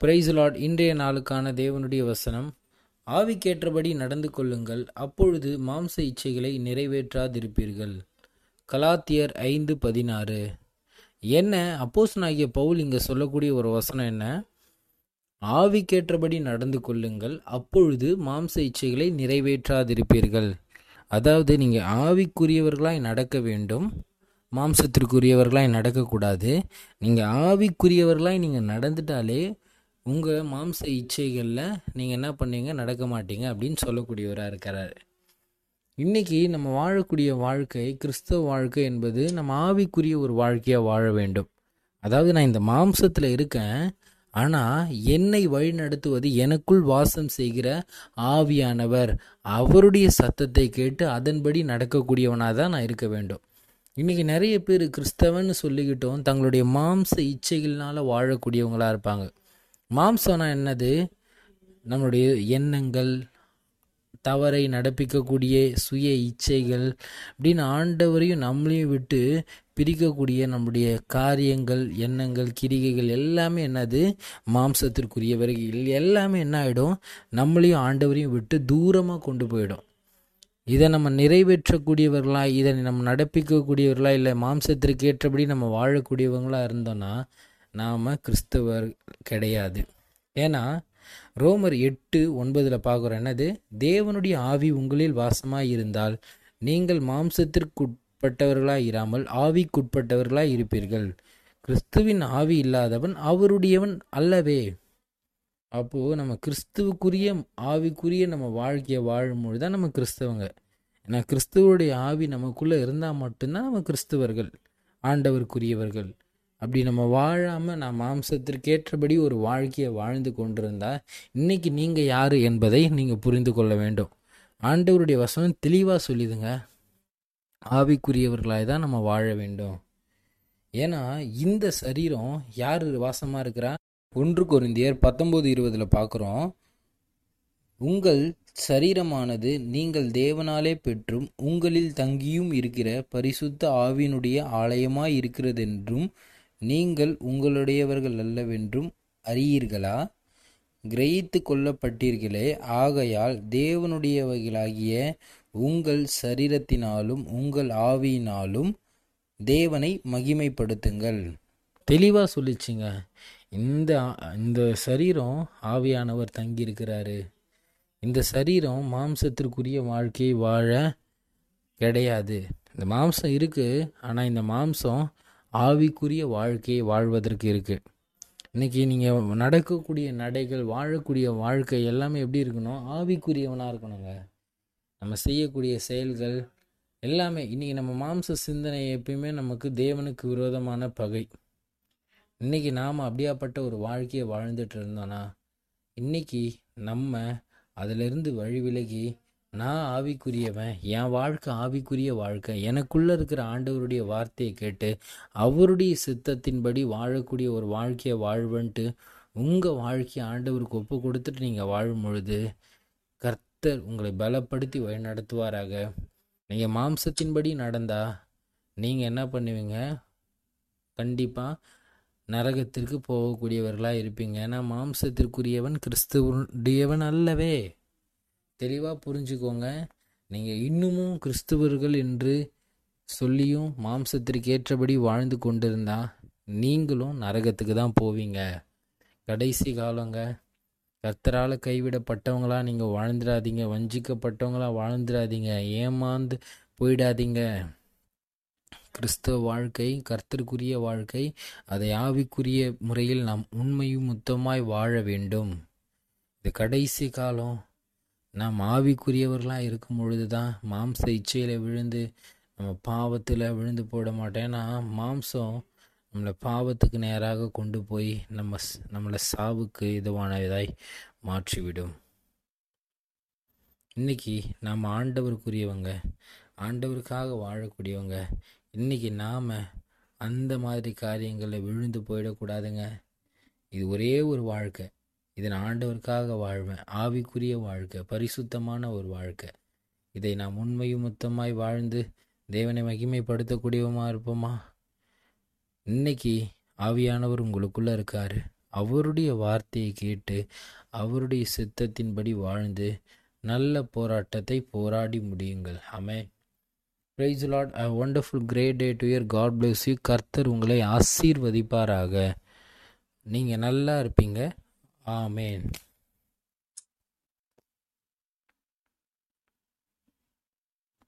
Price Lord இன்றைய நாளுக்கான தேவனுடைய வசனம் ஆவிக்கேற்றபடி நடந்து கொள்ளுங்கள் அப்பொழுது மாம்ச இச்சைகளை நிறைவேற்றாதிருப்பீர்கள். கலாத்தியர் ஐந்து பதினாறு. என்ன? அப்போசனாகிய பவுல் இங்கே சொல்லக்கூடிய ஒரு வசனம் என்ன? ஆவிக்கேற்றபடி நடந்து கொள்ளுங்கள் அப்பொழுது மாம்ச இச்சைகளை நிறைவேற்றாதிருப்பீர்கள். அதாவது நீங்கள் ஆவிக்குரியவர்களாய் நடக்க வேண்டும் மாம்சத்திற்குரியவர்களாய் நடக்கக்கூடாது. நீங்கள் ஆவிக்குரியவர்களாய் நீங்கள் நடந்துட்டாலே உங்கள் மாம்ச இச்சைகளில் நீங்கள் என்ன பண்ணீங்க? நடக்க மாட்டீங்க அப்படின்னு சொல்லக்கூடியவராக இருக்கிறார் இன்றைக்கி நம்ம வாழக்கூடிய வாழ்க்கை கிறிஸ்தவ வாழ்க்கை என்பது நம்ம ஆவிக்குரிய ஒரு வாழ்க்கையாக வாழ வேண்டும். அதாவது நான் இந்த மாம்சத்தில் இருக்கேன் ஆனால் என்னை வழிநடத்துவது எனக்குள் வாசம் செய்கிற ஆவியானவர். அவருடைய சத்தத்தை கேட்டு அதன்படி நடக்கக்கூடியவனாக தான் நான் இருக்க வேண்டும். இன்றைக்கி நிறைய பேர் கிறிஸ்தவன்னு சொல்லிக்கிட்டோம் தங்களுடைய மாம்ச இச்சைகள்னால் வாழக்கூடியவங்களாக இருப்பாங்க. மாம்சம்னா என்னது? நம்மளுடைய எண்ணங்கள் தவறை நடப்பிக்கக்கூடிய சுய இச்சைகள் அப்படின்னு ஆண்டவரையும் நம்மளையும் விட்டு பிரிக்கக்கூடிய நம்முடைய காரியங்கள் எண்ணங்கள் கிரிகைகள் எல்லாமே என்னது? மாம்சத்திற்குரியவர்கள் எல்லாமே என்ன ஆகிடும் நம்மளையும் ஆண்டவரையும் விட்டு தூரமாக கொண்டு போயிடும். இதை நம்ம நிறைவேற்றக்கூடியவர்களா இதை நம்ம நடப்பிக்கக்கூடியவர்களா இல்லை மாம்சத்திற்கு ஏற்றபடி நம்ம வாழக்கூடியவங்களா இருந்தோன்னா நாம் கிறிஸ்தவர் கிடையாது. ஏன்னா ரோமர் எட்டு ஒன்பதில் பார்க்குறோம் என்னது? தேவனுடைய ஆவி உங்களில் வாசமாக இருந்தால் நீங்கள் மாம்சத்திற்குட்பட்டவர்களாக இராமல் ஆவிக்குட்பட்டவர்களாக இருப்பீர்கள். கிறிஸ்துவின் ஆவி இல்லாதவன் அவருடையவன் அல்லவே. அப்போது நம்ம கிறிஸ்துவுக்குரிய ஆவிக்குரிய நம்ம வாழ்க்கையை வாழும்பொழுது தான் நம்ம கிறிஸ்தவங்க. ஏன்னா கிறிஸ்துவோடைய ஆவி நமக்குள்ளே இருந்தால் மட்டும்தான் நம்ம கிறிஸ்தவர்கள் ஆண்டவருக்குரியவர்கள். அப்படி நம்ம வாழாமல் நான் மாம்சத்திற்கேற்றபடி ஒரு வாழ்க்கையை வாழ்ந்து கொண்டிருந்தால் இன்றைக்கி நீங்கள் யார் என்பதை நீங்கள் புரிந்து கொள்ள வேண்டும். ஆண்டவருடைய வசனம் தெளிவாக சொல்லிதுங்க. ஆவிக்குரியவர்களாக தான் நம்ம வாழ வேண்டும். ஏன்னா இந்த சரீரம் யார் வாசமாக இருக்கிறா? ஒன்று குருந்தியர் பத்தொம்போது இருபதில் பார்க்குறோம் உங்கள் சரீரமானது நீங்கள் தேவனாலே பெற்றும் உங்களில் தங்கியும் இருக்கிற பரிசுத்த ஆவியினுடைய ஆலயமாய் இருக்கிறதென்றும் நீங்கள் உங்களுடையவர்கள் அல்லவென்றும் அறியீர்களா? கிரகித்து கொள்ளப்பட்டீர்களே ஆகையால் தேவனுடையவைகளாகிய உங்கள் சரீரத்தினாலும் உங்கள் ஆவியினாலும் தேவனை மகிமைப்படுத்துங்கள். தெளிவாக சொல்லிச்சுங்க. இந்த இந்த சரீரம் ஆவியானவர் தங்கியிருக்கிறாரு. இந்த சரீரம் மாம்சத்திற்குரிய வாழ்க்கையை வாழ கிடையாது. இந்த மாம்சம் இருக்குது ஆனால் இந்த மாம்சம் ஆவிக்குரிய வாழ்க்கையை வாழ்வதற்கு இருக்குது இன்றைக்கி நீங்கள் நடக்கக்கூடிய நடைகள் வாழக்கூடிய வாழ்க்கை எல்லாமே எப்படி இருக்கணும்? ஆவிக்குரியவனாக இருக்கணுங்க. நம்ம செய்யக்கூடிய செயல்கள் எல்லாமே இன்றைக்கி நம்ம மாம்ச சிந்தனை எப்பயுமே நமக்கு தேவனுக்கு விரோதமான பகை. இன்றைக்கி நாம் அப்படியாப்பட்ட ஒரு வாழ்க்கையை வாழ்ந்துட்டு இருந்தோன்னா இன்றைக்கி நம்ம அதிலிருந்து வழி விலகி நான் ஆவிக்குரியவன் என் வாழ்க்கை ஆவிக்குரிய வாழ்க்கை. எனக்குள்ளே இருக்கிற ஆண்டவருடைய வார்த்தையை கேட்டு அவருடைய சித்தத்தின்படி வாழக்கூடிய ஒரு வாழ்க்கையை வாழ்வன்ட்டு உங்கள் வாழ்க்கையை ஆண்டவருக்கு ஒப்பு கொடுத்துட்டு நீங்கள் வாழும் பொழுது கர்த்தர் உங்களை பலப்படுத்தி வழி நடத்துவாராக நீங்கள் மாம்சத்தின்படி நடந்தால் நீங்கள் என்ன பண்ணுவீங்க? கண்டிப்பாக நரகத்திற்கு போகக்கூடியவர்களாக இருப்பீங்க. ஏன்னா மாம்சத்திற்குரியவன் கிறிஸ்துவனுடையவன் அல்லவே. தெளிவாக புரிஞ்சுக்கோங்க. நீங்கள் இன்னமும் கிறிஸ்துவர்கள் என்று சொல்லியும் மாம்சத்திற்கு ஏற்றபடி வாழ்ந்து கொண்டிருந்தா நீங்களும் நரகத்துக்கு தான் போவீங்க. கடைசி காலங்க. கர்த்தரால் கைவிடப்பட்டவங்களாக நீங்கள் வாழ்ந்துடாதீங்க வஞ்சிக்கப்பட்டவங்களாக வாழ்ந்துடாதீங்க ஏமாந்து போயிடாதீங்க. கிறிஸ்தவ வாழ்க்கை கர்த்தருக்குரிய வாழ்க்கை அதை ஆவிக்குரிய முறையில் நாம் உண்மையும் முத்தமாய் வாழ வேண்டும். இது கடைசி காலம் நாம் ஆவிக்குரியவர்களாக இருக்கும் பொழுது தான் மாம்ச இச்சையில் விழுந்து நம்ம பாவத்தில் விழுந்து போட மாட்டேன்னா மாம்சம் நம்மளை பாவத்துக்கு நேராக கொண்டு போய் நம்ம நம்மளை சாவுக்கு இதுவான இதாய் மாற்றிவிடும். இன்னைக்கு நாம் ஆண்டவருக்குரியவங்க ஆண்டவருக்காக வாழக்கூடியவங்க இன்றைக்கி நாம் அந்த மாதிரி காரியங்களில் விழுந்து போயிடக்கூடாதுங்க. இது ஒரே ஒரு வாழ்க்கை. இதை நான் ஆண்டவருக்காக வாழ்வேன். ஆவிக்குரிய வாழ்க்கை பரிசுத்தமான ஒரு வாழ்க்கை. இதை நாம் உண்மையும் மொத்தமாய் வாழ்ந்து தேவனை மகிமைப்படுத்தக்கூடியவமா இருப்போமா? இன்னைக்கு ஆவியானவர் உங்களுக்குள்ளே இருக்கார். அவருடைய வார்த்தையை கேட்டு அவருடைய சித்தத்தின்படி வாழ்ந்து நல்ல போராட்டத்தை போராடி முடியுங்கள். Amen praise Lord a wonderful great day dear God bless you கர்த்தர் உங்களை ஆசீர்வதிப்பாராக. நீங்கள் நல்லா இருப்பீங்க. Oh, Amen